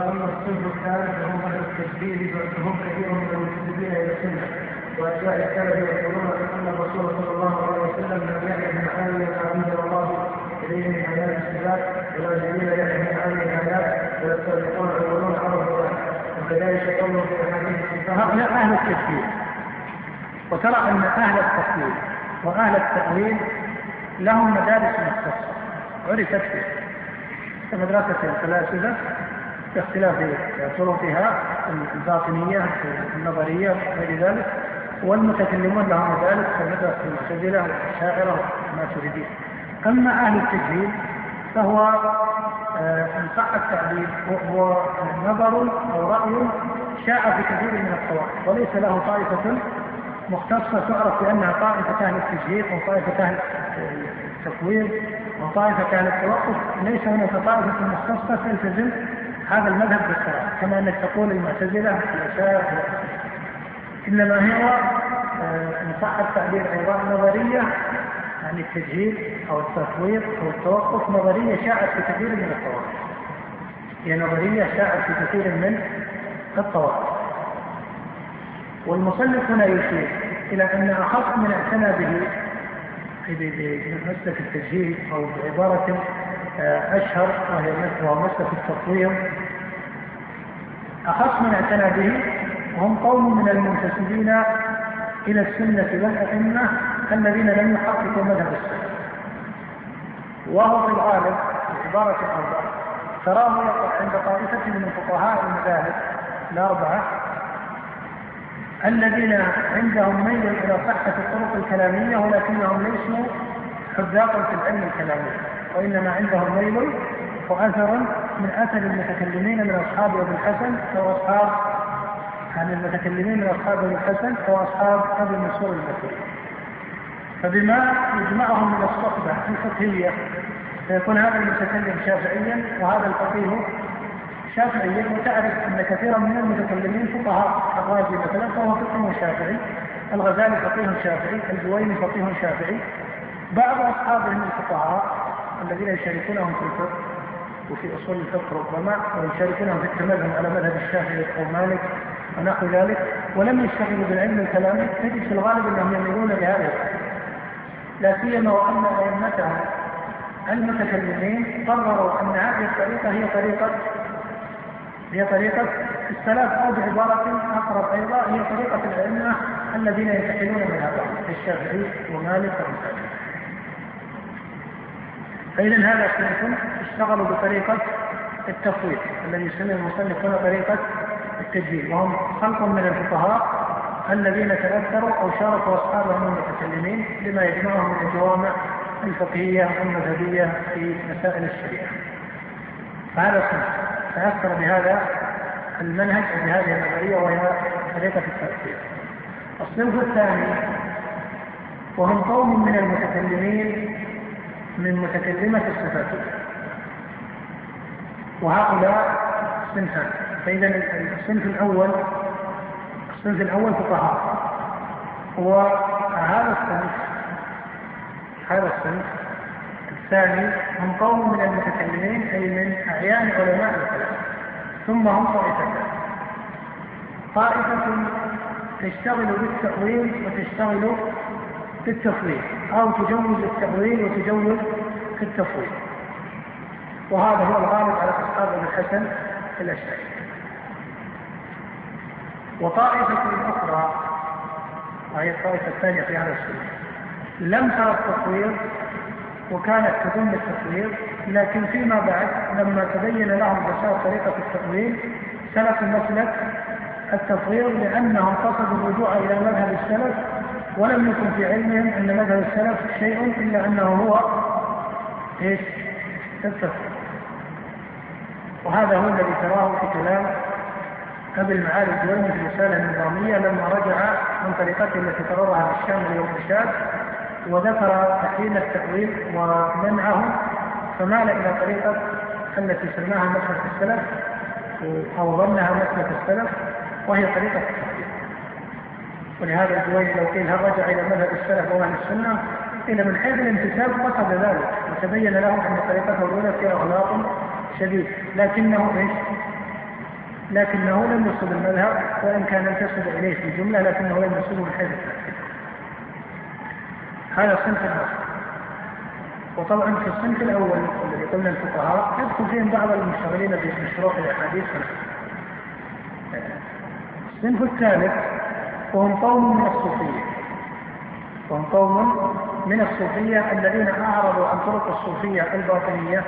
وأما الصنف الثالث فهم أهل التشبيه فهم كثير من المنتسبين إلى السنة. واتباع السلف يقولون أن الرسول صلى الله عليه وسلم لم يعلم معاني ما انزل الله إليه من ايات الصفات ولا جميل يعلم معاني الايات ولا السابقون الاولون عرفوا وكذلك قوله في احاديث هؤلاء أهل التشبيه وترى أن أهل التقليد وأهل التأويل لهم مدارس مختصة. عرفت في مدرسة الفلاسفة باختلاف طرقها الباطنية النظرية وغير ذلك. والمتكلمون لهم ذلك كمدرسة المعتزلة والأشاعرة والماتريدية أما أهل التجهيل فهو آه، إن صح التعبير هو نظر أو رأي شاع في كثير من الطوائف وليس له طائفة مختصة تعرف بأنها طائفة أهل التجهيل أو طائفة أهل التكوير وطائفة أهل التوقف. ليس هناك طائفة مختصة تلتزم هذا المذهب بالصلاة كما أنك تقول المعتزلة الأشاعرة إنما هو آه، إن صح التعبير أيضا نظرية يعني التجهيل أو التصوير أو التوقف نظرية شاعت في كثير من الطوائف هي نظرية شاعت في كثير من الطوائف والمصنف هنا يشير إلى أن أخص من اعتنى به بمسلك التجهيل أو بعبارة أشهر وهي مسلك التصوير أخص من اعتنى به وهم قوم من المنتسبين إلى السنة والأئمة الذين لم يحققوا مذهب السنة وهو في الغالب بعبارة أربعة. تراه يقع عند طائفة من فقهاء المذاهب الأربعة الذين عندهم ميل إلى صحة الطرق الكلامية ولكنهم ليسوا حذاقا في العلم الكلامي. وإنما عندهم ميل وأثر من أثر المتكلمين من أصحاب أبي الحسن أو أصحاب عن المتكلمين من أصحاب أبي الحسن أو أصحاب أبي منصور البكري فبما يجمعهم من الصحبة الفقهية فيكون هذا المتكلم شافعيا وهذا الفقيه شافعيا وتعرف أن كثيرا من المتكلمين فقهاء الرازي مثلا فهو فقيه شافعي الغزالي فقيه شافعي الجويني فقيه شافعي بعض أصحابهم الفقهاء الذين يشاركونهم في الفقه وفي أصول الفقه ربما ويشاركونهم في التمذهب على مذهب الشافعي أو مالك ونحو ذلك ولم يشتغلوا بالعلم الكلامي تجد في الغالب أنهم يميلون لهذا لا سيما وأن ائمتهم المتكلمين قرروا أن هذه الطريقة هي طريقة هي طريقة السلف أو بعبارة أقرب أيضا هي طريقة الأئمة الذين ينتقلون من هذا الشافعي ومالك ومسلم. فإذا هذا صنف اشتغلوا بطريقة التفويض الذي يسميه المصنف هنا طريقة التجديد وهم خلق من الفقهاء الذين تأثروا أو شاركوا أصحابهم المتكلمين لما يجمعهم من الجوامع الفقهية والمذهبية في مسائل الشريعة فهذا صنف تأثر بهذا المنهج وبهذه النظرية وهي طريقة التأثير. الصنف الثاني وهم قوم من المتكلمين من متكلمة الصفات. وهؤلاء صنفان. فإذا الصنف الأول الصنف الأول فقهاء. وهذا الصنف هذا الصنف الثاني هم قوم من المتكلمين أي من أعيان علماء الكلام ثم هم طائفتان. طائفة تشتغل بالتأويل وتشتغل بالتفويض أو تجوز التأويل وتجوز التفويض. وهذا هو الغالب على أصحاب ابن الحسن الأشعري وطائفة أخرى وهي الطائفة الثانية في هذا السنة لم ترى التفويض وكانت تضم التصوير لكن فيما بعد لما تبين لهم فساد طريقة التأويل سلكوا مسلك التصوير لأنهم قصدوا الرجوع إلى مذهب السلف ولم يكن في علمهم أن مذهب السلف شيء إلا أنه هو إيش؟ التصوير وهذا هو الذي تراه في كلام أبي المعالي الجويني في الرسالة النظامية لما رجع من طريقته التي قررها الشامل والإرشاد وذكر تحليل التأويل ومنعه فمال إلى طريقة التي سماها مسلك السلف أو ظنها مسلك السلف وهي طريقة التحليل ولهذا الجويني لو قيل هل رجع إلى مذهب السلف وأهل السنة؟ إلى من حيث الانتساب قصد ذلك وتبين له أن طريقته الأولى فيها أغلاط شديد. لكنه إيش؟ لكنه لم يصب المذهب وإن كان انتسب إليه في الجملة لكنه لم يصبه من حيث التأثير هذا صنف النص وطبعا في الصنف الأول الذي قلنا الفقهاء يدخل فيهم بعض المشتغلين بشروح الأحاديث. الصنف الثالث وهم قوم من الصوفية. وهم قوم من الصوفية الذين أعرضوا عن طرق الصوفية الباطنية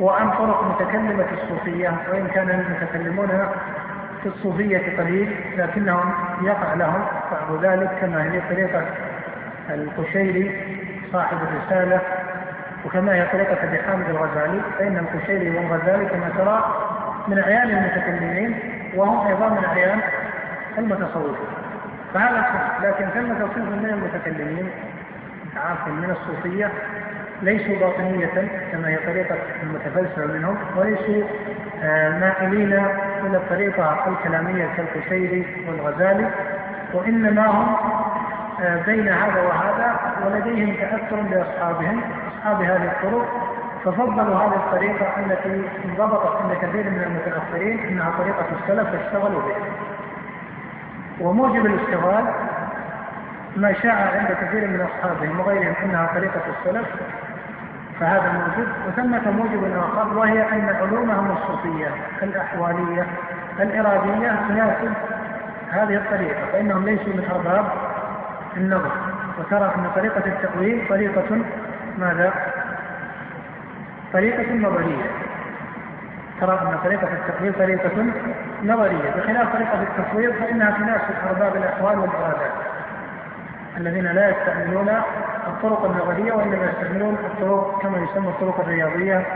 وعن طرق متكلمة الصوفية وإن كان المتكلمون في الصوفية قليل لكنهم يقع لهم بعض ذلك كما هي طريقة القشيري صاحب الرسالة وكما هي طريقة أبي حامد الغزالي فإن القشيري والغزالي كما ترى من أعيان المتكلمين وهم أيضا من أعيان المتصوفة فهذا صنف لكن ثمة صنف من المتكلمين؟ عارف من الصوفية. ليسوا باطنية كما هي طريقة المتفلسفة منهم وليسوا آه، مائلين إلى الطريقة الكلامية كالقشيري والغزالي وإنما هم آه، بين هذا وهذا ولديهم تأثر بأصحابهم أصحاب هذه الطرق. ففضلوا هذه الطريقة التي انضبطت عند كثير من المتأخرين أنها طريقة السلف فاشتغلوا بها. وموجب الاشتغال ما شاع عند كثير من أصحابهم وغيرهم أنها طريقة السلف فهذا موجود وثمة موجب آخر وهي أن علومهم الصوفية الأحوالية الإرادية تناسب هذه الطريقة فإنهم ليسوا من أرباب النظر. وترى أن طريقة التأويل طريقة ماذا؟ طريقة نظرية. ترى أن طريقة التأويل طريقة نظرية بخلاف طريقة التصوير فإنها تناسب أرباب الأحوال والإرادات الذين لا يستعملون الطرق النظرية وإنما يستعملون الطرق كما يسمى الطرق الرياضية.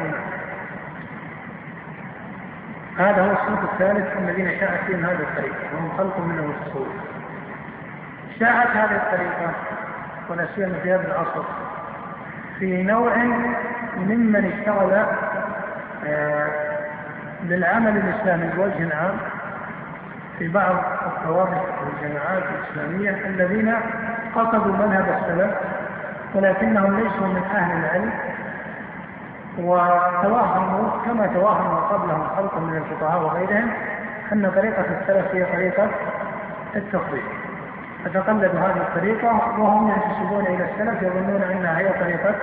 هذا هو الصنف الثالث الذين شاءت فيهم هذا الطريق وهم خلق من المتصوف شاعت هذه الطريقة ولا سيما في هذا العصر في نوع ممن اشتغل آه، للعمل الإسلامي بوجه عام في بعض الطوائف والجماعات الإسلامية الذين قصدوا مذهب السلف ولكنهم ليسوا من أهل العلم وتوهموا كما توهموا قبلهم خلق من الفقهاء وغيرهم أن طريقة السلف هي طريقة التفضيل. فتقلدوا هذه الطريقة وهم ينتسبون إلى السلف يظنون أنها هي طريقة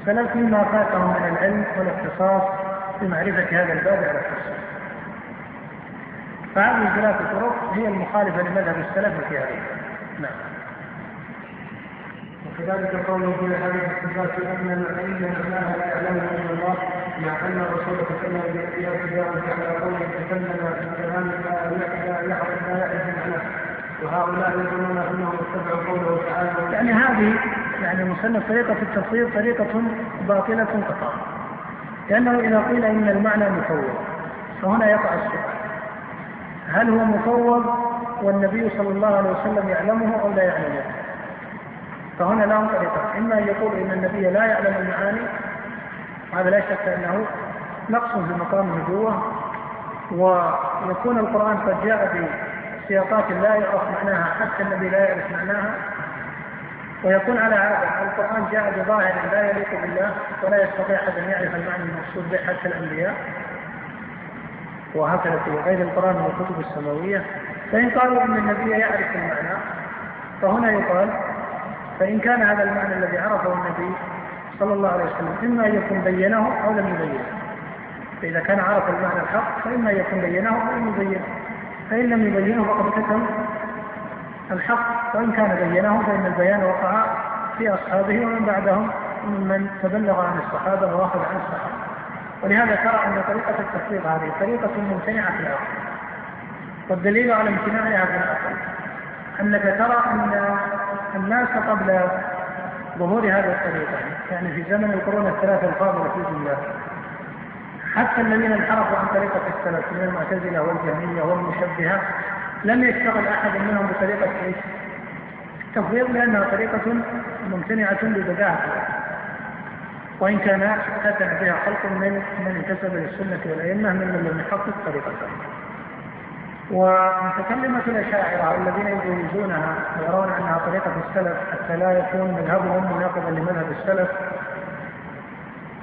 السلف فيما فاتهم من العلم والاختصاص في معرفة هذا الباب على التفصيل. فهذه ثلاث طرق هي المخالفة لمذهب السلف في هذه نعم. وكذلك قوله في حديث الصفات أن العلم الله لا يعلمه إلا الله مع أن الرسول تكلم باعتبار على قوله تكلم بكلام لا يعرف لا يعرف معناه وهؤلاء يظنون أنهم اتبعوا قوله تعالى يعني هذه يعني مصنف طريقة التصوير طريقة باطلة قطعا لأنه إذا قيل إن المعنى مفوض فهنا يقع السؤال. هل هو مفوض والنبي صلى الله عليه وسلم يعلمه أو لا يعلمه؟ فهنا لهم طريقة إما أن يقول إن النبي لا يعلم المعاني هذا لا شك أنه نقص في مقام النبوة ويكون القرآن قد جاء سياقات لا يعرف معناها حتى الذي لا يعرف معناها. ويكون على هذا القرآن جاء بظاهر لا يليق بالله ولا يستطيع أحد أن يعرف المعنى المقصود به حتى الأنبياء. وهكذا في غير القرآن من الكتب السماوية. فإن قالوا أن النبي يعرف المعنى فهنا يقال فإن كان هذا المعنى الذي عرفه النبي صلى الله عليه وسلم إما أن يكون بينه أو لم يبينه. فإذا كان عرف المعنى الحق فإما أن يكون بينه أو لم يبينه. فإن لم يبينه فقد كتم الحق وإن كان بينه فإن البيان وقع في أصحابه ومن بعدهم ممن تبلغ عن الصحابة وأخذ عن الصحابة. ولهذا ترى أن طريقة التفريق هذه طريقة ممتنعة في الأصل. والدليل على امتناعها في الأصل أنك ترى أن الناس قبل ظهور هذه الطريقة يعني في زمن القرون الثلاثة الفاضلة في الله حتى الذين انحرفوا عن طريقة السلف من المعتزلة والجهمية والمشبهة لم يشتغل أحد منهم بطريقة إيش؟ تفويض لأنها طريقة ممتنعة ببداهة وإن كان أتى فيها خلق من من انتسب للسنة والأئمة من لم يحقق طريقته ومتكلمة الأشاعرة الذين يجوزونها ويرون أنها طريقة السلف حتى لا يكون مذهبهم مناقضا لمذهب السلف.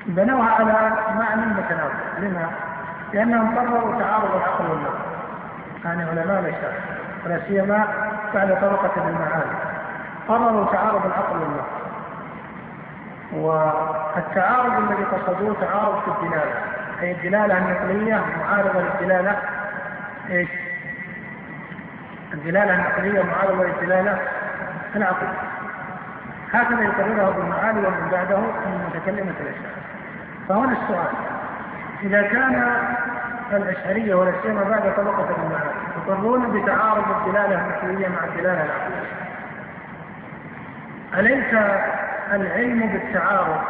بنوها على معنى متناقض. لما؟ لأنهم قرروا تعارض العقل والنقل يعني علماء الإسلام ولا سيما بعد طبقة المعاني قرروا تعارض العقل والنقل والتعارض الذي قصدوه تعارض في الدلالة. أي الدلالة النقلية معارضة للدلالة إيش؟ الدلالة النقلية معارضة للدلالة العقلية هكذا يقررها ابن معالي ومن بعده من متكلمة الأشعار فهنا السؤال. إذا كان الأشعرية ولا سيما بعد طبقة المعاني يقرون بتعارض الدلالة النقلية مع الدلالة العقلية. أليس العلم بالتعارض؟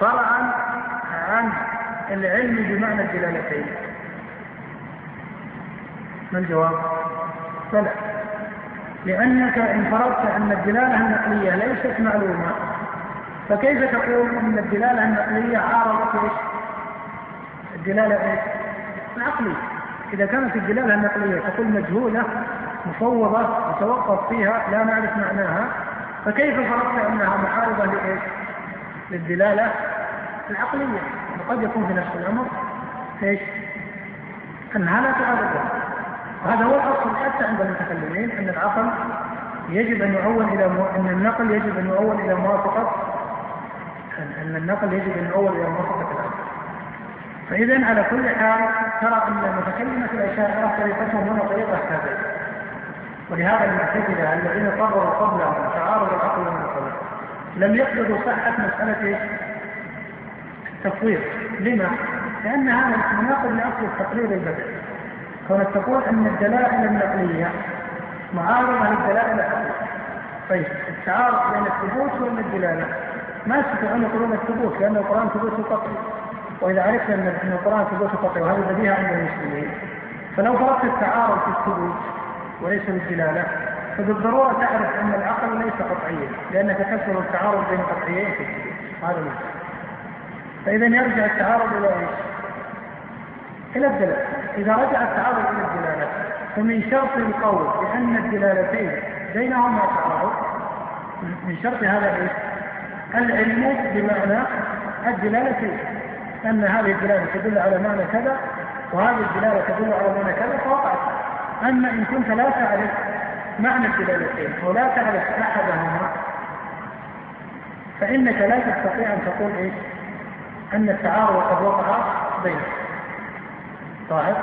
فرعا عن العلم بمعنى الدلالتين. ما الجواب؟ بلى. لأنك إن فرضت أن الدلالة النقلية ليست معلومة فكيف تقول أن الدلالة النقلية عارضت إيش؟ الدلالة إيش؟ العقلية إذا كانت الدلالة النقلية تقول مجهولة مفوضة يتوقف فيها لا نعرف معناها فكيف فرضت أنها معارضة لإيش؟ للدلالة العقلية وقد يكون في نفس الأمر إيش؟ أنها لا تعارضها وهذا هو الأصل حتى عند المتكلمين أن العقل يجب أن يعول إلى مو... أن النقل يجب أن يعول إلى موافقة أن النقل يجب أن يعول إلى موافقة العقل فإذا على كل حال ترى أن متكلمة الأشاعرة طريقتهم هنا طريقة كافية ولهذا المعتزلة الذين قرروا قبلهم تعارض العقل والنقل لم يقبلوا صحة مسألة التفويض. لما؟ لأن هذا مناقض لأصل التقرير البدني كونك تقول أن الدلائل النقلية معارضة للدلائل العقلية. طيب التعارض بين الثبوت وبين الدلالة. ما يستطيعون يقولون الثبوت؟ لأن القرآن ثبوت قطعي وإذا عرفنا أن القرآن ثبوت قطعي وهذه بديهة عند المسلمين فلو فرضت التعارض في الثبوت وليس بالدلالة فبالضرورة تعرف أن العقل ليس قطعيا لأنك تكثر التعارض بين قطعيين في الثبوت هذا فإذا يرجع التعارض إلى إيش؟ إلى الدلالة إذا رجع التعارض إلى الدلالة فمن شرط القول بأن الدلالتين بينهما تعارض من شرط هذا إيش؟ العلم بمعنى الدلالتين أن هذه الدلالة تدل على معنى كذا وهذه الدلالة تدل على معنى كذا فوقعت. أما إن كنت لا تعرف معنى الدلالتين ولا تعرف أحدهما فإنك لا تستطيع أن تقول إيش؟ أن التعارض قد وقع بينهم ظاهر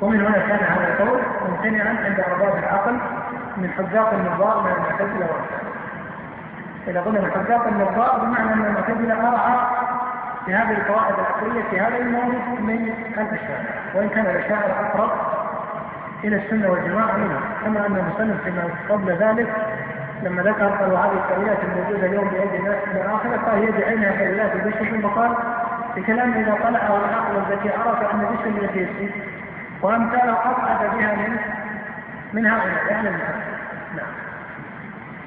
ومن هنا كان هذا القول ممتنعا عند أرباب العقل من حجاق النظار من المعتزلة والأشاعرة إذا قلنا من حجاق النظار بمعنى أن المعتزلة أرعى في هذه القواعد العقلية في هذا الموضوع من الأشاعرة وإن كان الأشاعرة أقرب إلى السنة والجماعة منها كما أن المسلم فيما قبل ذلك لما ذكر قالوا هذه التأويلات الموجودة اليوم بأيدي الناس إلى الآخرة قال هي بعينها تأويلات البشر. ثم قال بكلام إذا طلع العقل الذكي عرف أن بشر الجنس وأمثاله أبعد بها من من هؤلاء. يعني نعم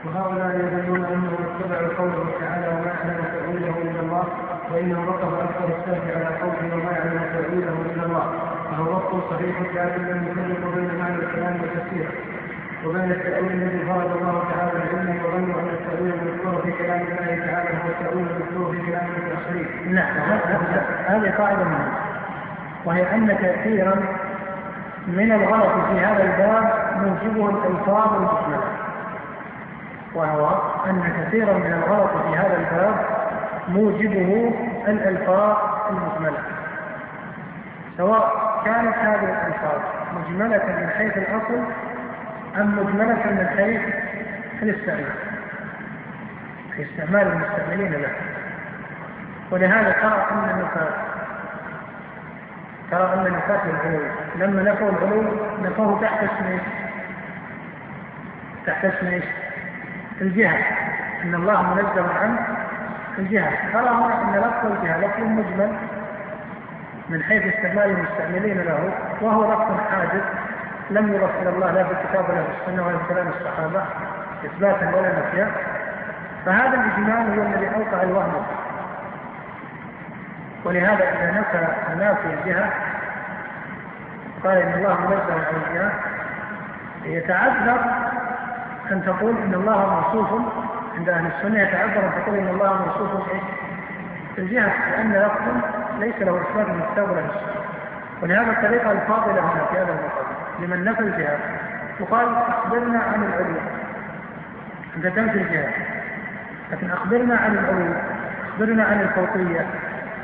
وهؤلاء يظنون انهم اتبعوا قوله تعالى وما يعلم تأويله إلا الله وانه وقف أكثر السلف على قوله وما يعلم تأويله إلا الله. فهو وقف صحيح لكن لم يفرق بين معنى الكلام وتفسيره وبين التأويل الذي فرض الله تعالى العلم وظنوا أن التأويل المذكور في كلام الله تعالى هو التأويل المذكور في كلام المتأخرين. نعم هذه قاعدة مهمة. وهي أن كثيرا من الغلط في هذا الباب موجبه الألفاظ المجملة وهو أن كثيرا من الغلط في هذا الباب موجبه الألفاظ المجملة. سواء كانت هذه الألفاظ مجملة من حيث الأصل أم مجملة من حيث الاستعمال. في استعمال المستعملين له. ولهذا ترى أن النفاة ترى أن نفاة العلو لما نفوا العلو نفوه تحت اسم تحت اسم الجهة أن الله منزه عن الجهة. ترى أن لفظ الجهة لفظ مجمل من حيث استعمال المستعملين له وهو لفظ حادث لم يضف إلى الله لا في الكتاب ولا في السنة ولا في كلام الصحابه إثباتا ولا نفيا. فهذا الإجمال هو الذي أوقع الوهم. ولهذا إذا نفى منافي الجهة قال إن الله منزه عن الجهة يتعذر أن تقول إن الله موصوف عند أهل السنة. يتعذر أن تقول إن الله موصوف إيش؟ الجهة لأن لفظ ليس له إثبات من الكتاب ولا السنة ولهذا الطريقة الفاضلة هنا في هذا المقام لمن نفى الجهة. يقال أخبرنا عن العلو. أنت تنفي الجهة. لكن أخبرنا عن العلو. أخبرنا عن الفوقية.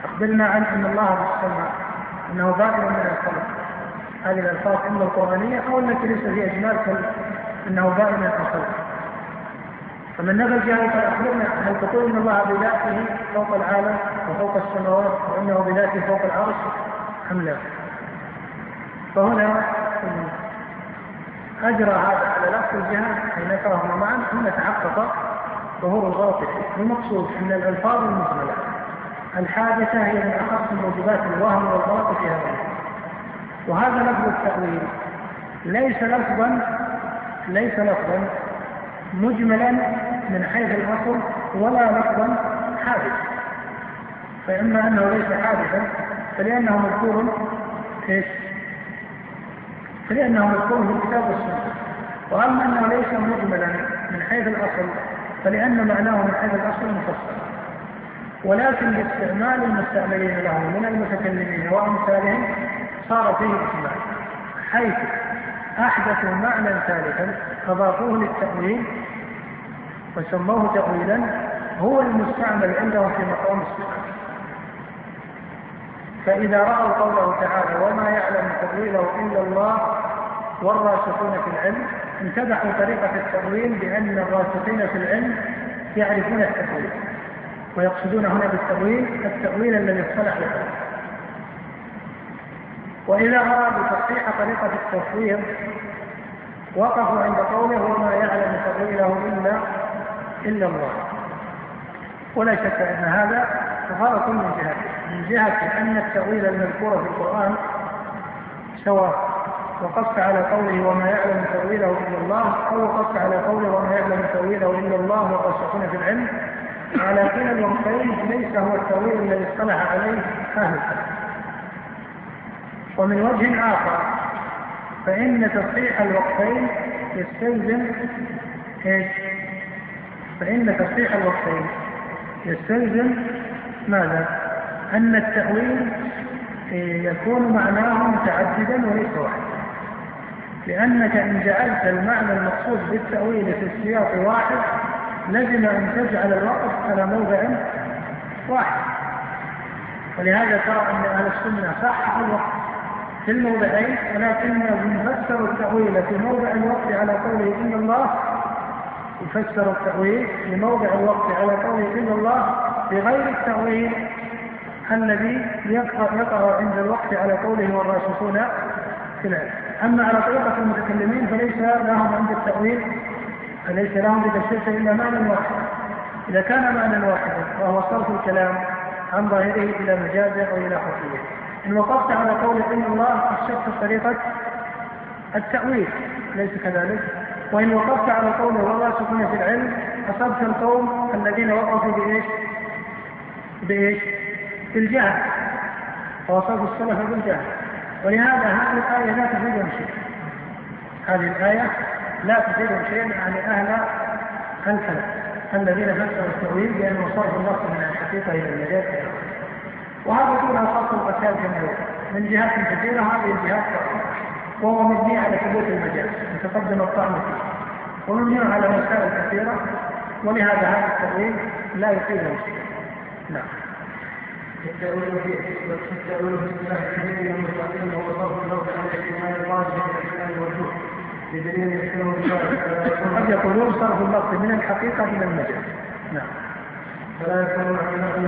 أخبرنا عن أن الله في السماء أنه بادر من الخلق. هذه الألفاظ إما القرآنية أو التي ليس فيها إجمال أنه بائن من الخلق فمن نفى الجهل فأخبرنا هل تقول إن الله بذاته فوق العالم وفوق السماوات وأنه بذاته فوق العرش أم لا؟ فهنا أجرى هذا على لفظ الجهل حين ذكرهما معا ثم تحقق ظهور الغلط المقصود أن الألفاظ المجملة الحادثة هي من أخص موجبات الوهم والغلط في هذا وهذا لفظ التأويل. ليس لفظا ليس لفظا مجملا من حيث الأصل ولا لفظا حادث فإما أنه ليس حادثا فلأنه مذكور إيش؟ فلأنه مذكور في الكتاب والسنة. وأما أنه ليس مجملا من حيث الأصل فلأن معناه من حيث الأصل مفصل. ولكن باستعمال المستعملين له من المتكلمين وأمثالهم صار فيه إجمال حيث أحدثوا معنى ثالثا أضافوه للتأويل وسموه تأويلا هو المستعمل عندهم في مقام الصفات فإذا رأوا قوله تعالى وما يعلم تأويله إلا الله والراسخون في العلم انتبهوا طريقة التأويل بأن الراسخين في العلم يعرفون التأويل ويقصدون هنا بالتأويل التأويل الذي اصطلح له وإذا أرادوا تصحيح طريقة التصوير وقفوا عند قوله وما يعلم تأويله إلا إلا الله ولا شك أن هذا غلط من جهة من جهة أن التأويل المذكور في القرآن سواء وقفت على قوله وما يعلم تأويله إلا الله أو وقفت على قوله وما يعلم تأويله إلا الله والراسخون في العلم على كلا الوقتين ليس هو التأويل الذي اصطلح عليه أهل الكلام ومن وجه آخر فإن تصحيح الوقتين يستلزم إيش؟ فإن تصحيح الوقتين يستلزم ماذا؟ أن التأويل يكون معناه متعددا وليس واحدا لأنك إن جعلت المعنى المقصود بالتأويل في السياق واحد لزم أن تجعل الوقف على موضع واحد ولهذا ترى أن أهل السنة صححوا الوقف في الموضعين ولكنهم فسروا التأويل في موضع الوقت على قوله إن الله يفسر التأويل في موضع الوقت على قوله إن الله بغير التأويل. الذي يقع عند الوقت على قوله والراسخون في العلم. أما على طريقة المتكلمين فليس لهم عند التأويل فليس لهم بتفسير إلا معنى واحد. إذا كان معنى واحدا وهو صرف الكلام عن ظاهره إلى مجازه أو إلى خفيه إن وقفت على قول إن الله أشرت طريقة التأويل ليس كذلك. وإن وقفت على قوله والله سكن في العلم أصبت القوم الذين وقفوا بإيش؟ بإيش؟ بالجهل. ووصفوا السلف بالجهل. ولهذا هذه الآية لا تفيدهم شيء. هذه الآية لا تفيدهم شيئا يعني أهل الفلك الذين فسروا التأويل بأنه صرف النص من الحقيقة إلى المجاز وهذا دون خط القتال كما من جهات كثيرة هذه الجهات وهو مبني على ثبوت المجاز يتقدم الطعن فيه. ومبني على مسائل كثيرة ولهذا هذا التأويل لا يفيده شيئا نعم. التأويل في التأويل في المتقين وهو صرف قد يقولون صرف اللفظ من الحقيقة إلى المجاز. نعم. فلا يكون الله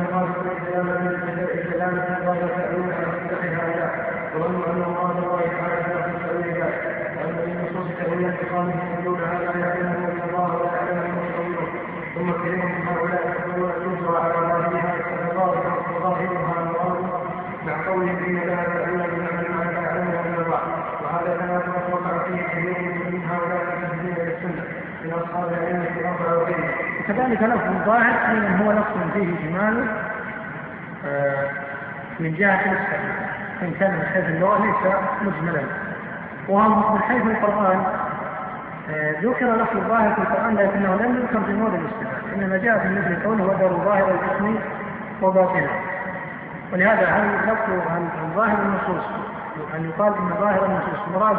سبحانه وتعالى كلامه الله تأويل على اصطلاح هؤلاء وظنوا أن الله تعالى في تأويل ذلك وأن من نصوص تأويل انتقامه يقولون هذا يعلمه الا الله ولا يعلمه متأوله ثم كثير من هؤلاء يقولون يجرى على ظاهرها ظاهرها المراد مع قولهم إن لها تأويلا بمعنى ما لا يعلمه الا الله. وهذا كما وقع فيه كثير من هؤلاء المسلمين للسنه من أصحاب العلم في وغيرهم وكذلك لفظ الظاهر أيضا هو لفظ فيه اجمال آه، من جهة المستعمل إن كان من حيث اللغة ليس مجملا. وهو من حيث القرآن. آه، ذكر لفظ الظاهر في القرآن لكنه لم يذكر في موضع الاستفاده إنما جاء في مثل قوله وذروا ظاهر الاسم وباطنها ولهذا هل لفظ هل ظاهر النصوص؟ أن يقال أن ظاهر النصوص مراد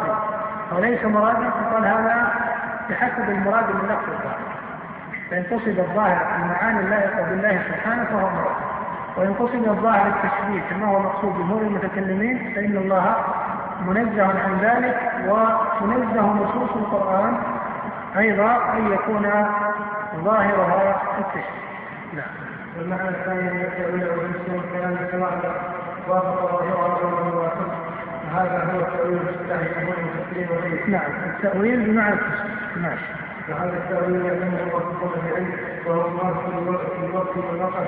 أو ليس مرادا يقال هذا بحسب المراد من لفظ الظاهر فإن قصد الظاهر المعاني اللائقة بالله سبحانه فهو مراد وإن قصد الظاهر التشبيه كما هو مقصود جمهور المتكلمين فإن الله منزه عن ذلك وتنزه نصوص القرآن أيضا أن يكون ظاهرها التشبيه. نعم. والمعنى الثاني أن التاويل والمسلم كلام سواء وافق ظاهره وافق هذا هو له المفسرين وغيره نعم. التأويل بمعنى التشبيه. ماشي وهذا التاويل يعلمه الرسول بعلم وهو الله في الوقت والوقف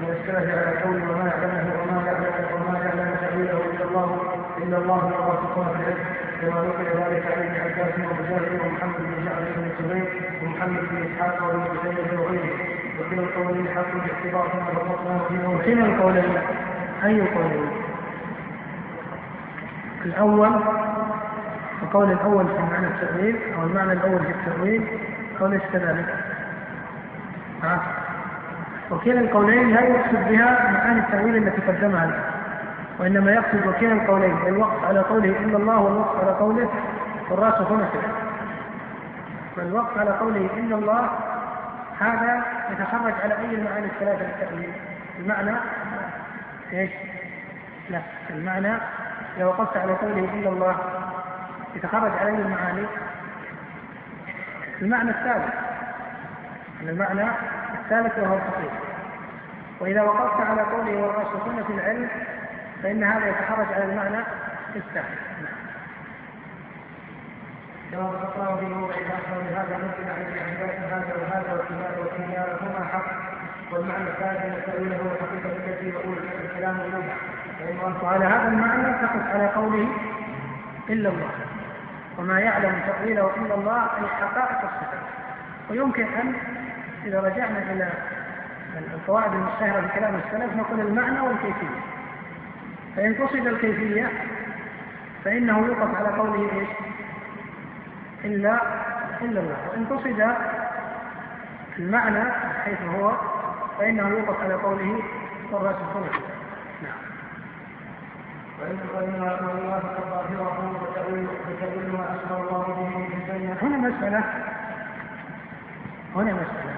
من الشاهد على قول وما يعلمه وما يعلم وما يعلم تأويله إلا الله إلا الله والراسخون في العلم كما ذكر ذلك عن ابن عباس ومجاهد ومحمد بن جعفر بن الزبير ومحمد بن إسحاق وابن تيميه وغيره وكلا القولين حق باعتبار ما ربطناه فيه وكلا القولين أي قولين؟ الأول القول الأول في معنى التأويل أو المعنى الأول في التأويل ليس كذلك؟ وكلا القولين لا يقصد بها معاني التأويل التي قدمها لك وإنما يقصد وكلا القولين الوقف على قوله إلا الله والوقف على قوله والراسخون في فالوقف على قوله إلا الله هذا يتخرج على أي المعاني الثلاثة للتأويل المعنى إيش؟ لا المعنى لو وقفت على قوله إلا الله يتخرج أي المعاني؟ المعنى الثالث المعنى الثالث وهو الحقيقة وإذا وقفت على قوله والراسخون في العلم فإن هذا يتخرج على المعنى الثاني كما ذكرناه في موضع اخر لهذا ممكن عن عباس هذا وهذا وكلاهما حق. والمعنى الثالث أن تاويله هو الحقيقة التي يقول الكلام اللغة وعلى هذا المعنى تقف على قوله إلا الله. وما يعلم تاويله إلا الله اي حقائق الصفات ويمكن أن إذا رجعنا إلى القواعد المشتهرة في كلام السلف نقول المعنى والكيفية. فإن قصد الكيفية فإنه يوقف على قوله إيش؟ إلا إلا الله. وإن قصد المعنى حيث هو فإنه يوقف على قوله والراسخون نعم وإن قلنا أن الله فقد ظاهره وتأويل ما أسمى الله به في الدنيا هنا مسألة. هنا مسألة.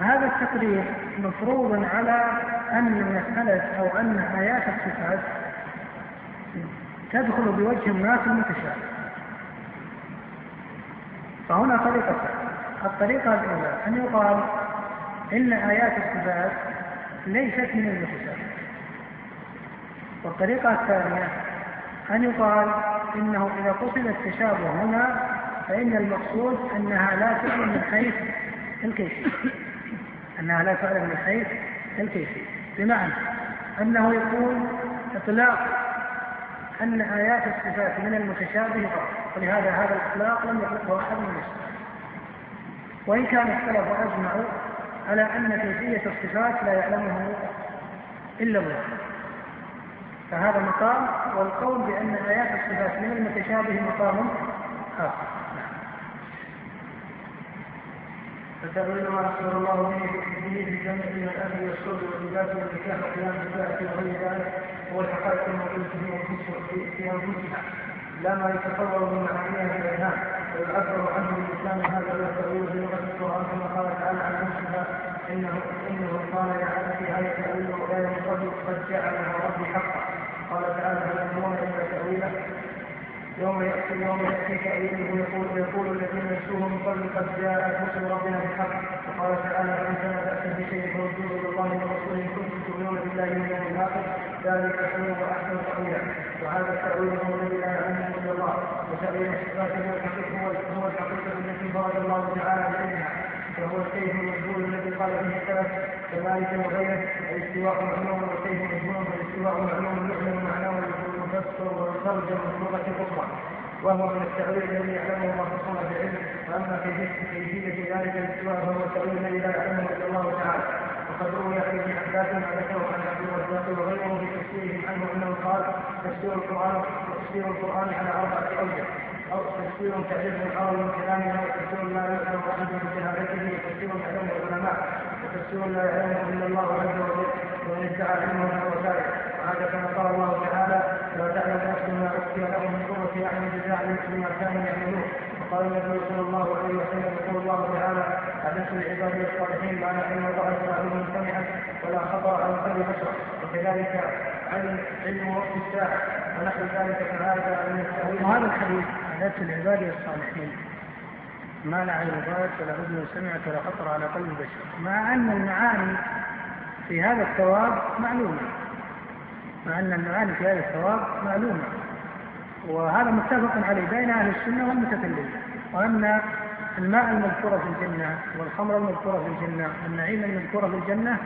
هذا التقرير مفروض على أن مسألة أو أن آيات الصفات تدخل بوجه ما في المتشابه. فهنا طريقتان الطريقة الأولى أن يقال إن آيات الصفات ليست من المتشابه والطريقة الثانية أن يقال إنه إذا قصد التشابه هنا فإن المقصود أنها لا تعلم من حيث الكيفية. أنها لا تعلم من حيث الكيفية. بمعنى أنه يكون إطلاق أن آيات الصفات من المتشابه فقط. ولهذا هذا الإطلاق لم يطلقه أحد من السلف وإن كان السلف أجمعوا على أن كيفية الصفات لا يعلمه إلا الله. فهذا مقام والقول بأن آيات الصفات من المتشابه مقام آخر. ما أخبر الله به في الجنة من الأهل والشرب واللباس والنكاح وقيام الساعة وغير ذلك هو الحقائق الموجودة في أنفسها. لا ما يتصور من معانيها في الأذهان ويعبر عنه بالإسلام هذا هو التأويل في لغة القرآن كما قال تعالى عن نفسها إنه إنه قال يعلم في هذا التأويل وآية قبل قد جعلها ربي حقا؟ قال تعالى هل ينظرون إلا تأويله؟ يوم يأتي يوم يأتي تأويله يقول يقول الذين نسوه من قبل قد جاءت رسل ربنا بالحق. وقال تعالى فإن كان بأسا بشيء فردوه إلى الله ورسوله إن كنتم تؤمنون بالله واليوم الآخر. ذلك خير وأحسن تأويلا. وهذا التأويل هو الذي لا يعلمه إلا الله. وتأويل الصفات هو الحقيقة هو الحقيقة التي فرض الله تعالى عليها وهو الكيف المجهول الذي قال به السلف. كذلك وغيره. الاستواء معلوم والكيف مجهول. والاستواء معلوم يعلم معناه المفسر والمترجم من لغه أخرى وهو من التأويل الذي يعلمه الراسخون في العلم وأما في كيفيه ذلك الاستواء فهو التأويل الذي لا يعلمه إلا الله تعالى. وقد روي عن ابن عباس ما ذكره عن عبد الرزاق وغيره في تفسيره عنه أنه قال تفسير القران تفسير القرآن على أربعة أوجه. أو تفسير تعريف القول من كلامه وتفسير لا يعلم أحد بشهادته وتفسير يعلمه العلماء وتفسير لا يعلمه إلا الله عز وجل ومن ادعى علمه فهو كافر وهذا كما قال الله تعالى لا تعلم نفس ما أخفي لهم من قرة أعين جزاء بما كانوا يعملون. وقال النبي صلى الله عليه وسلم يقول الله تعالى ألست لعبادي الصالحين معنى أن الله تعالى سمعا ولا خطر على قلب بشر وكذلك علم علم وقت الساعة ونحو ذلك فهذا من التأويل وهذا الحديث ألست لعبادي الصالحين؟ ما لا عين رأت ولا أذن سمعت ولا خطر على قلب بشر. مع أن المعاني في هذا الثواب معلومة. مع أن المعاني في هذا الثواب معلومة. وهذا متفق عليه بين أهل السنة والمتكلمين وأن الماء المذكورة في الجنة والخمر المذكورة في الجنة والنعيم المذكورة في الجنة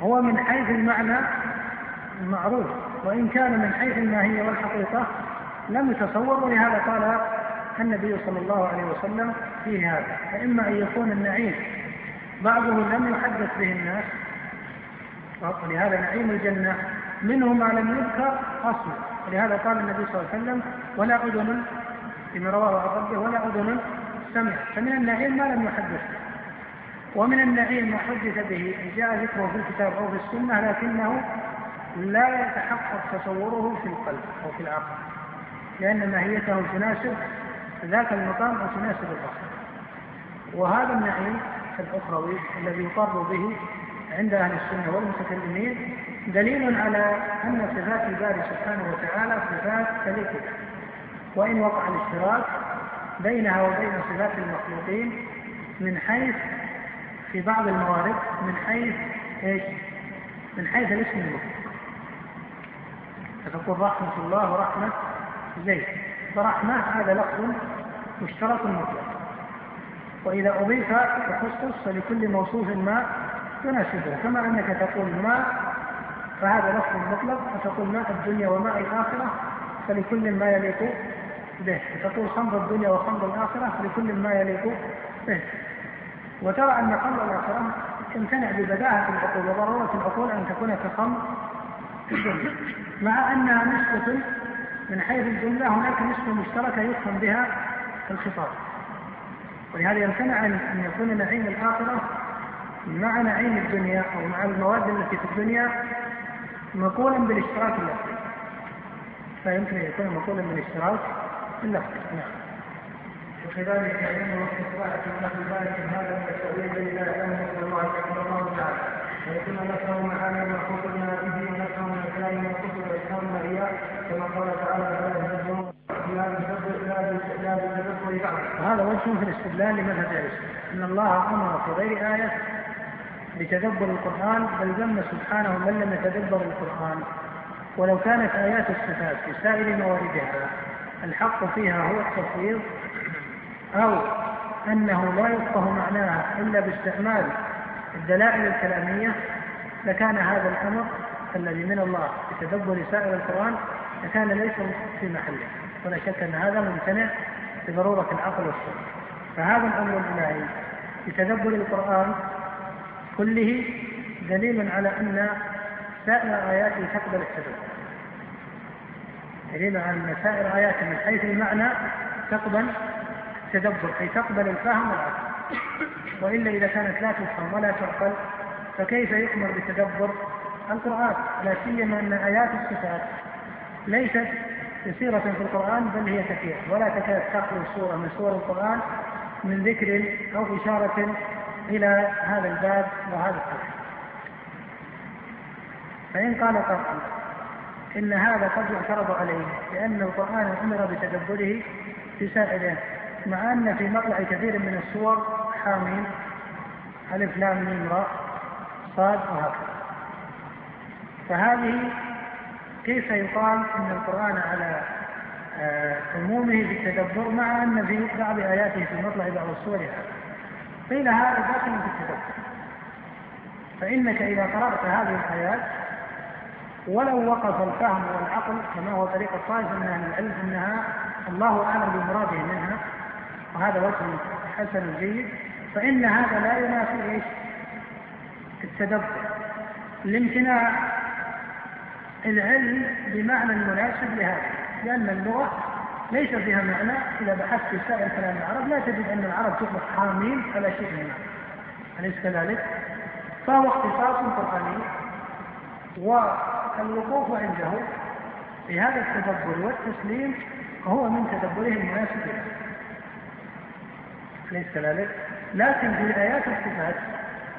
هو من حيث المعنى معروف وإن كان من حيث الماهية والحقيقة لم يتصور. ولهذا قال النبي صلى الله عليه وسلم في هذا فإما أن يكون النعيم بعضه لم يحدث به الناس ولهذا نعيم الجنة منه ما لم يذكر أصلا. ولهذا قال النبي صلى الله عليه وسلم ولا أذن فيما رواه عن ربه ولا أذن سمع. فمن النعيم ما لم يحدث. ومن النعيم ما حدث به جاء ذكره في الكتاب أو في السنة لكنه لا يتحقق تصوره في القلب أو في العقل لأن ماهيته تناسب ذاك المقام أو تناسب البصر وهذا النعيم الأخروي الذي يقر به عند أهل السنة والمتكلمين دليل على أن صفات الباري سبحانه وتعالى صفات تليق وإن وقع الاشتراك بينها وبين صفات المخلوقين من حيث في بعض الموارد من حيث إيش؟ من حيث الاسم المطلق فتقول رحمة الله ورحمة زيد فرحمة هذا لفظ مشترك مطلق. وإذا أضيف وخصص فلكل موصوف ما يناسبه. كما أنك تقول ماء فهذا لفظ مطلق وتقول ماء الدنيا وماء الآخرة فلكل ما يليق به. وتقول خمر الدنيا وخمر الآخرة فلكل ما يليق به. وترى أن خمر الآخرة تمتنع ببداهة العقول وضرورة العقول أن تكون كخمر. الدنيا مع أنها نسبة من حيث الجملة هناك نسبة مشتركة يفهم بها الخطاب. ولهذا يمتنع أن يكون نعيم الآخرة مع نعيم الدنيا أو مع المواد التي في الدنيا مقولا بالاشتراك اللفظي فيمكن أن يكون مقولا بالاشتراك اللفظي نعم. وكذلك علم واستطاعة نحو ذلك هذا من التأويل الذي لا يعلمه إلا الله سبحانه الله تعالى. ويكون نفسه معاني ما خطبنا به ونفسه من الكلام خطب وإسلامنا إياه كما قال تعالى وهذا وجه في الاستدلال لمذهب إن الله أمر في غير آية بتدبر القرآن بل ذم سبحانه من لم يتدبر القرآن. ولو كانت آيات الصفات في سائر مواردها الحق فيها هو التفويض أو أنه لا يفقه معناها إلا باستعمال الدلائل الكلامية لكان هذا الأمر الذي من الله بتدبر سائر القرآن لكان ليس في محله. ولا شك أن هذا ممتنع بضرورة العقل والسنة فهذا الأمر الإلهي. بتدبر القرآن كله دليل على أن سائر اياته تقبل التدبر دليل على أن سائر اياته من حيث المعنى تقبل التدبر أي تقبل الفهم والعقل. وإلا إذا كانت لا تفهم ولا تعقل فكيف يؤمر بتدبر؟ القرآن. لا سيما أن آيات الصفات ليست كثيرة في القرآن بل هي كثيرة ولا تكاد تخلو سورة من سور القرآن من ذكر أو إشارة إلى هذا الباب وهذا التوحيد فإن قال قائل إن هذا قد يعترض عليه لأن القرآن أمر بتدبره في سائره مع أن في مطلع كثير من السور حامين ألف لام ميم راء صاد وهكذا. فهذه كيف يقال إن القرآن على آه، عمومه بالتدبر مع أن في بعض آياته في مطلع بعض السور هذا قيل هذا داخل في التدبر فإنك إذا قرأت هذه الآيات ولو وقف الفهم والعقل كما هو طريقه طائفه من أهل العلم أنها الله أعلم بمراده منها وهذا وجه حسن جيد. فإن هذا لا ينافي إيش؟ التدبر. الامتناع العلم بمعنى مناسب لهذا لأن اللغة ليس فيها معنى إذا بحثت في سائر كلام العرب لا تجد أن العرب تطلق حامين على شيء من أليس كذلك؟ فهو اختصاص قرآني. والوقوف عنده في هذا التدبر والتسليم هو من تدبره المناسب. له أليس كذلك؟ لكن في آيات الصفات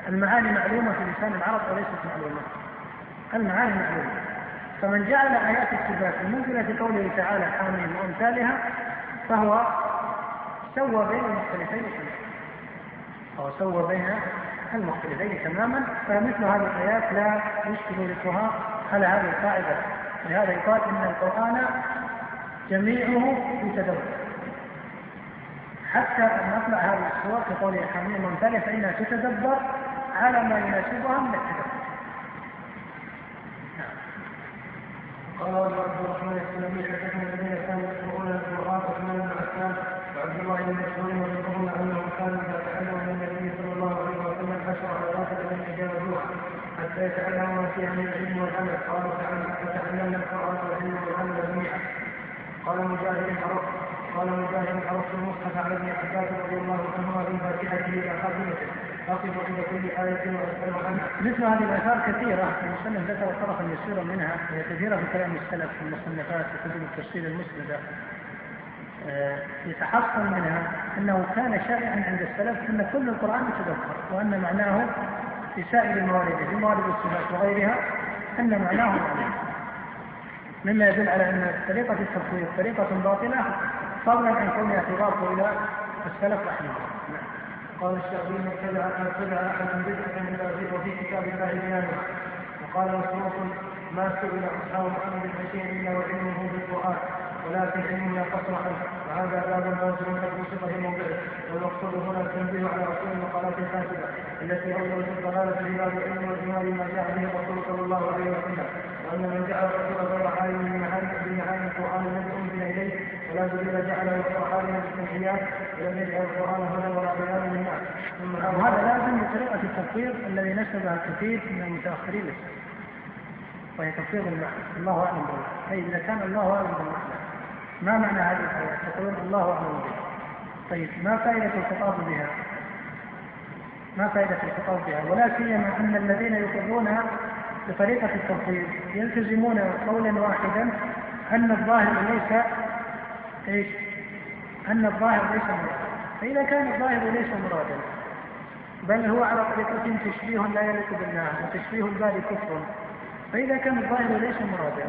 المعاني معلومة في لسان العرب وليست معلومة. المعاني معلومة. فمن جعل آيات الصفات المنزلة قوله تعالى حامين وأمثالها فهو سوى بين المختلفين أو سوى بين المختلفين تماما. فمثل هذه الآيات لا يشكل ذكرها على هذه القاعدة. لهذا يقال إن القرآن جميعه يتدبر حتى نطلع هذه الصور في قوله حميم فإنها تتدبر على ما يناسبها من التدبر. قال ابو عبد الرحمن السلمي حدثنا الذين كانوا يقرؤون القران عثمان بن عفان وعبد الله بن مسعود ويذكرون انهم كانوا إذا تعلموا من النبي صلى الله عليه وسلم عشر الاف لم يجاوزوها حتى يتعلموا ما فيها من العلم والعمل. قالوا فتعلمنا القرآن والعلم والعمل جميعا. قال مجاهد عرف قال مجاهد عرفت المصحف على ابن عباس رضي الله عنهما من فاتحته إلى خاتمته. كل. مثل هذه الآثار كثيرة المصنف ذكر طرفا يسيرا منها هي كثيرة في كلام السلف في المصنفات في كتب التفسير المسندة. آه، يتحصل منها أنه كان شائعا عند السلف أن كل القرآن يتذكر وأن معناه في سائر موارده في موارد الصفات وغيرها أن معناه معلوم مما يدل على أن طريقة التفسير طريقة باطلة فضلا عن كونها تضاف إلى السلف رحمه الله. قال الشافعي من ابتدع ان ابتدع أحد بدعة من وفي كتاب الله بيانها وقال مسروق ما سئل أصحاب محمد بن شيء إلا وعلمه بالقرآن ولكن علمنا قصر عنه. وهذا باب نازل قد وصف في موضعه. والمقصود هنا التنبيه على أصول المقالات الفاسدة التي اولت الضلاله في باب العلم والايمان ما جاء به الرسول صلى الله عليه وسلم وأن من جعل الرسول غير عالم بمعاني القرآن الذي انزل إليه ولا دليل جعله عالم بالسمعيات ولم يجعل القرآن هدى ولا بيان للناس وهذا لازم بطريقه التفسير الذي نسبها كثير من المتأخرين للسلف وهي تفسير المعنى الله أعلم بالله طيب إذا كان الله أعلم بالمعنى ما معنى هذه الايات؟ تقولون الله أعلم بها طيب ما فائدة الخطاب بها؟ ما فائدة الخطاب بها؟ ولا سيما أن الذين يقرون بطريقة التفسير يلتزمون قولا واحدا أن الظاهر ليس إيش؟ أن الظاهر ليس مرادا فإذا كان الظاهر ليس مرادا بل هو على طريقة تشبيه لا يليق بالله وتشبيه البال كفر فإذا كان الظاهر ليس مرادا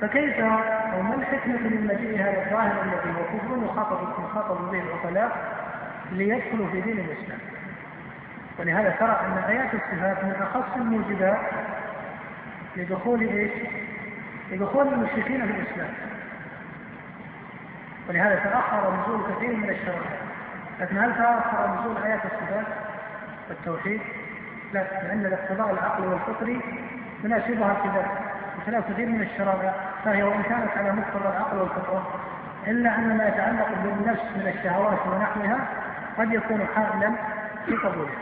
فكيف أو ما الحكمة من مجيء هذا الظاهر الذي هو كفر يخاطب يخاطب به العقلاء ليدخلوا في دين الإسلام ولهذا ترى أن آيات الصفات من أخص الموجبات لدخول إيش؟ لدخول المشركين في الإسلام ولهذا تأخر نزول كثير من الشرائع. لكن هل تأخر نزول آيات الصفات والتوحيد؟ لا لأن الاقتضاء العقلي والفطري يناسبها في ذلك بخلاف كثير من الشرائع. فهي وإن كانت على مقتضى العقل والفطرة إلا أن ما يتعلق بالنفس من الشهوات ونحوها قد يكون حائلا في قبولها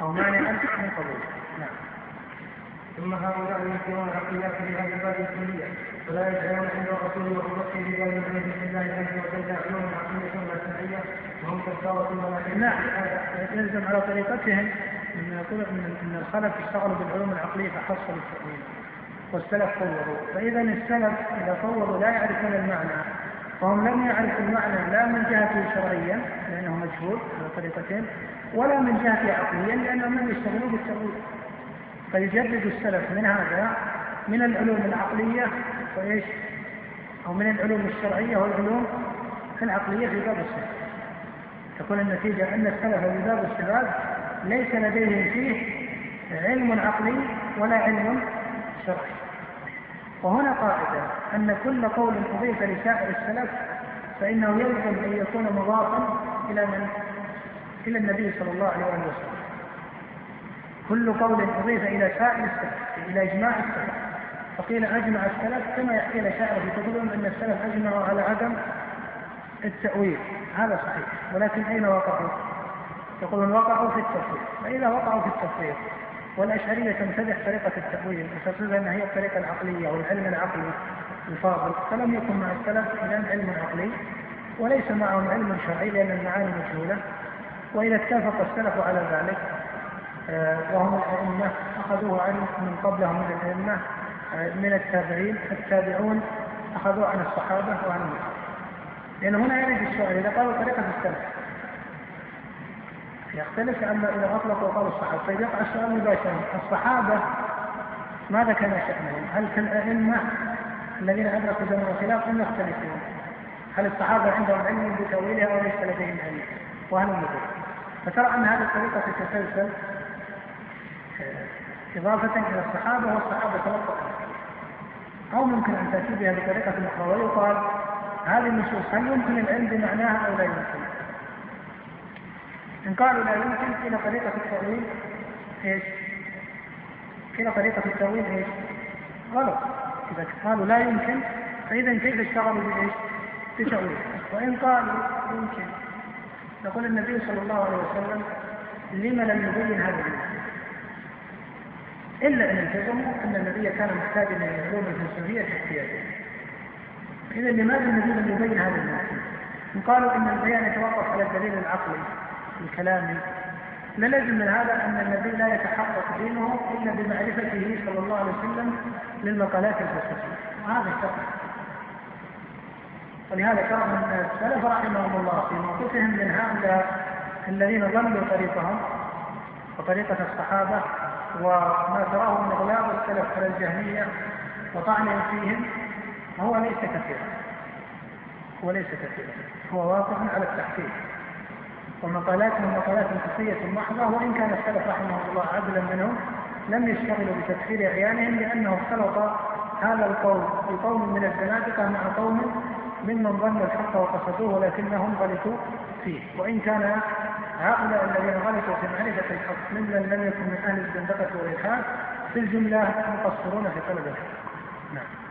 أو مانعا من قبولها. ثم هؤلاء ينكرون في هذا الباب الكلية ولا يجعلون عند الرسول والرسول بباب من بسم الله عز وجل عقلية ولا سمعية وهم كفارة المناهج نعم يلزم على طريقتهم يقول أن الخلف اشتغلوا بالعلوم العقلية فحصلوا التأويل. والسلف طوروا. فإذا السلف إذا طوروا لا يعرفون المعنى فهم لم يعرفوا المعنى لا من جهته شرعيا لأنه مجهول على طريقتين ولا من جهته عقليا لأنهم لم يشتغلوا بالتأويل. فيجرد السلف من هذا من العلوم العقلية وإيش؟ أو من العلوم الشرعية والعلوم العقلية في باب السلف تكون النتيجه إن السلف في باب الصفات ليس لديهم فيه علم عقلي ولا علم شرعي وهنا قاعدة أن كل قول أضيف لسائر السلف فإنه يلزم أن يكون مضافا إلى من؟ إلى النبي صلى الله عليه وسلم كل قول أضيف إلى سائر السلف إلى إجماع السلف. فقيل أجمع السلف كما يحكي الأشاعرة في كتبهم أن السلف أجمعوا على عدم التأويل. هذا صحيح. ولكن أين وقعوا؟ يقولون وقعوا في التفسير. فإذا وقعوا في التفسير والأشعرية تمتدح طريقة التأويل وتصف أنها هي الطريقة العقلية والعلم العقلي الفاضل فلم يكن مع السلف إذا علم عقلي وليس معهم علم شرعي لأن المعاني مجهولة. وإذا اتفق السلف على ذلك وهم الأئمة أخذوه عن من قبلهم من الأئمة آه، من التابعين التابعون أخذوه عن الصحابة وعن الصحابة لأن هنا يرد السؤال إذا قالوا طريقة السلف يختلف عما إذا أطلقوا قول الصحابة طيب يقع السؤال مباشرة الصحابة ماذا كان شأنهم؟ هل كالأئمة الذين أدركوا زمن الخلاف أم يختلفون؟ هل الصحابة عندهم علم بتأويلها أو ليس لديهم علم؟ وهل النظر؟ فترى أن هذه الطريقة تتسلسل آه، إضافة إلى الصحابة والصحابة توقفوا أو ممكن أن تأتي بها بطريقة أخرى ويقال هذه النصوص هل يمكن العلم بمعناها أو لا يمكن؟ إن قالوا لا يمكن إلى طريقة التأويل إيش؟ إلى طريقة التأويل إيش؟ غلط إذا قالوا لا يمكن فإذا كيف اشتغلوا بإيش؟ بتأويل وإن قالوا يمكن نقول النبي صلى الله عليه وسلم لما لم يبين هذا المعنى إلا أن التزموا أن النبي كان محتاجا إلى العلوم الفلسفية في احتياجه إذا لماذا النبي لم يبين هذا المعنى؟ إن قالوا أن البيان يتوقف على الدليل العقلي الكلامي للزم من هذا أن النبي لا يتحقق دينه إلا بمعرفته صلى الله عليه وسلم للمقالات الفلسفية وهذا شرط ولهذا شرع من السلف رحمهم الله في موقفهم من هؤلاء الذين ضلوا طريقهم وطريقة الصحابة وما تراه من اغلاق السلف على الجهمية وطعنهم فيهم هو ليس كثيرا. هو ليس كثيرا. هو واقع على التحقيق. ومقالاتهم مقالات خفية محضة وإن كان السلف رحمه الله عدلا منهم لم يشتغلوا بتكفير أعيانهم لأنه اختلط هذا القول بقوم من الزنادقة مع قوم ممن ظن الحق وقصدوه ولكنهم غلطوا فيه. وإن كان هؤلاء الذين غلطوا في معرفة الحق ممن لم يكن من أهل الزندقة والإلحاد في الجملة مقصرون في طلب الحق. نعم.